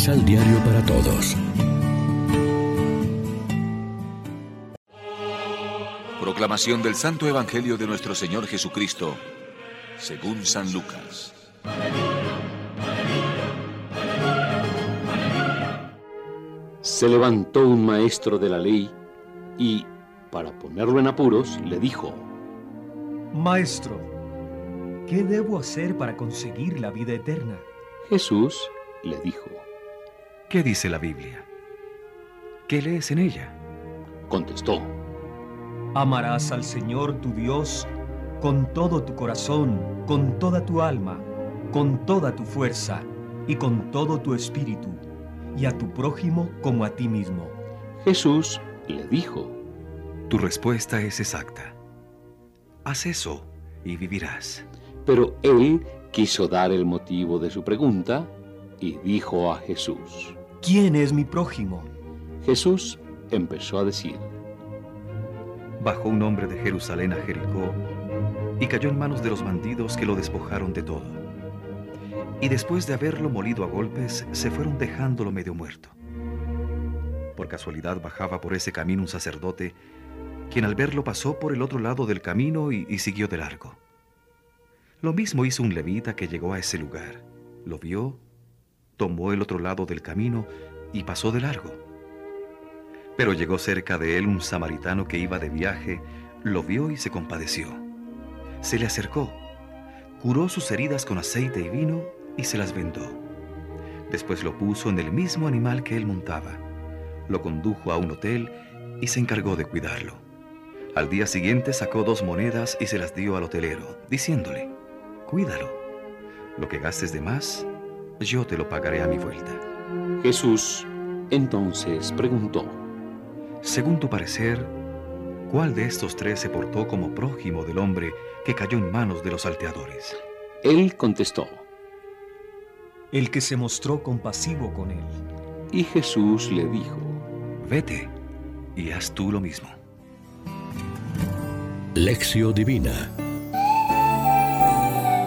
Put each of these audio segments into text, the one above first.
Misal Diario para Todos. Proclamación del Santo Evangelio de nuestro Señor Jesucristo, según San Lucas. Se levantó un maestro de la ley y, para ponerlo en apuros, le dijo, Maestro, ¿qué debo hacer para conseguir la vida eterna? Jesús le dijo, ¿Qué dice la Biblia? ¿Qué lees en ella? Contestó, Amarás al Señor tu Dios con todo tu corazón, con toda tu alma, con toda tu fuerza y con todo tu espíritu, y a tu prójimo como a ti mismo. Jesús le dijo, Tu respuesta es exacta. Haz eso y vivirás. Pero él quiso dar el motivo de su pregunta y dijo a Jesús. ¿Quién es mi prójimo? Jesús empezó a decir, Bajó un hombre de Jerusalén a Jericó y cayó en manos de los bandidos que lo despojaron de todo. Y después de haberlo molido a golpes, se fueron dejándolo medio muerto. Por casualidad bajaba por ese camino un sacerdote, quien al verlo pasó por el otro lado del camino y, y siguió de largo. Lo mismo hizo un levita que llegó a ese lugar. Lo vio, tomó el otro lado del camino y pasó de largo. Pero llegó cerca de él un samaritano que iba de viaje, lo vio y se compadeció. Se le acercó, curó sus heridas con aceite y vino y se las vendó. Después lo puso en el mismo animal que él montaba, lo condujo a un hotel y se encargó de cuidarlo. Al día siguiente sacó dos monedas y se las dio al hotelero, diciéndole, cuídalo. Lo que gastes de más, yo te lo pagaré a mi vuelta. Jesús entonces preguntó, Según tu parecer, ¿cuál de estos tres se portó como prójimo del hombre que cayó en manos de los salteadores? Él contestó, El que se mostró compasivo con él. y Jesús le dijo, Vete y haz tú lo mismo. Lección Divina.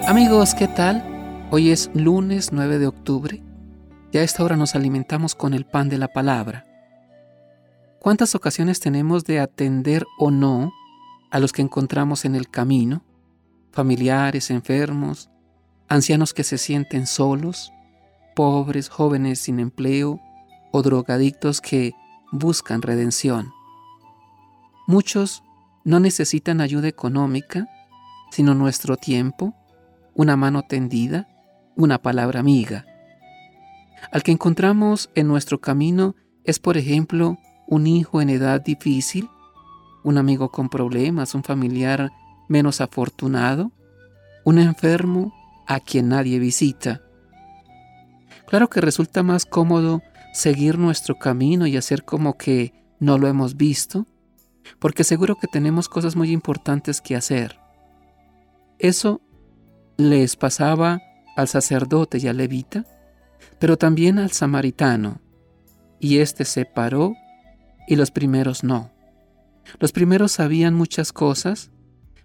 Amigos, ¿qué tal? Hoy es lunes 9 de octubre y a esta hora nos alimentamos con el pan de la palabra. ¿Cuántas ocasiones tenemos de atender o no a los que encontramos en el camino? Familiares, enfermos, ancianos que se sienten solos, pobres, jóvenes sin empleo o drogadictos que buscan redención. Muchos no necesitan ayuda económica, sino nuestro tiempo, una mano tendida, una palabra amiga. Al que encontramos en nuestro camino es, por ejemplo, un hijo en edad difícil, un amigo con problemas, un familiar menos afortunado, un enfermo a quien nadie visita. Claro que resulta más cómodo seguir nuestro camino y hacer como que no lo hemos visto, porque seguro que tenemos cosas muy importantes que hacer. Eso les pasaba al sacerdote y al levita, pero también al samaritano, y éste se paró y los primeros no. Los primeros sabían muchas cosas,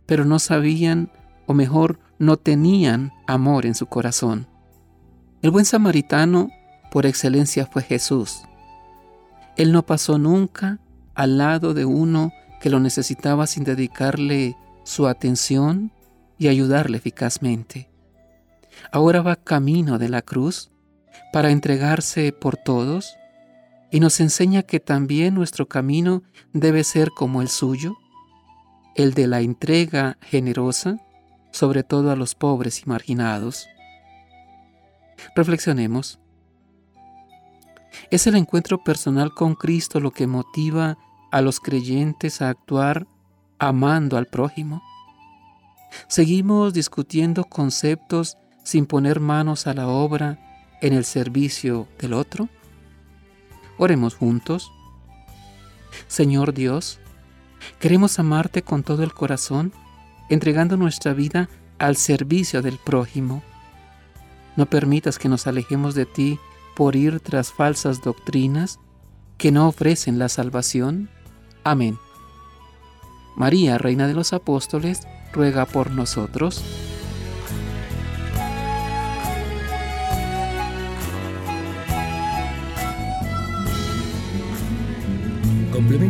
pero no sabían, o mejor, no tenían amor en su corazón. El buen samaritano por excelencia fue Jesús. Él no pasó nunca al lado de uno que lo necesitaba sin dedicarle su atención y ayudarle eficazmente. Ahora va camino de la cruz para entregarse por todos y nos enseña que también nuestro camino debe ser como el suyo, el de la entrega generosa, sobre todo a los pobres y marginados. Reflexionemos. ¿Es el encuentro personal con Cristo lo que motiva a los creyentes a actuar amando al prójimo? ¿Seguimos discutiendo conceptos sin poner manos a la obra en el servicio del otro? Oremos juntos. Señor Dios, queremos amarte con todo el corazón, entregando nuestra vida al servicio del prójimo. No permitas que nos alejemos de ti por ir tras falsas doctrinas que no ofrecen la salvación. Amén. María, Reina de los Apóstoles, ruega por nosotros.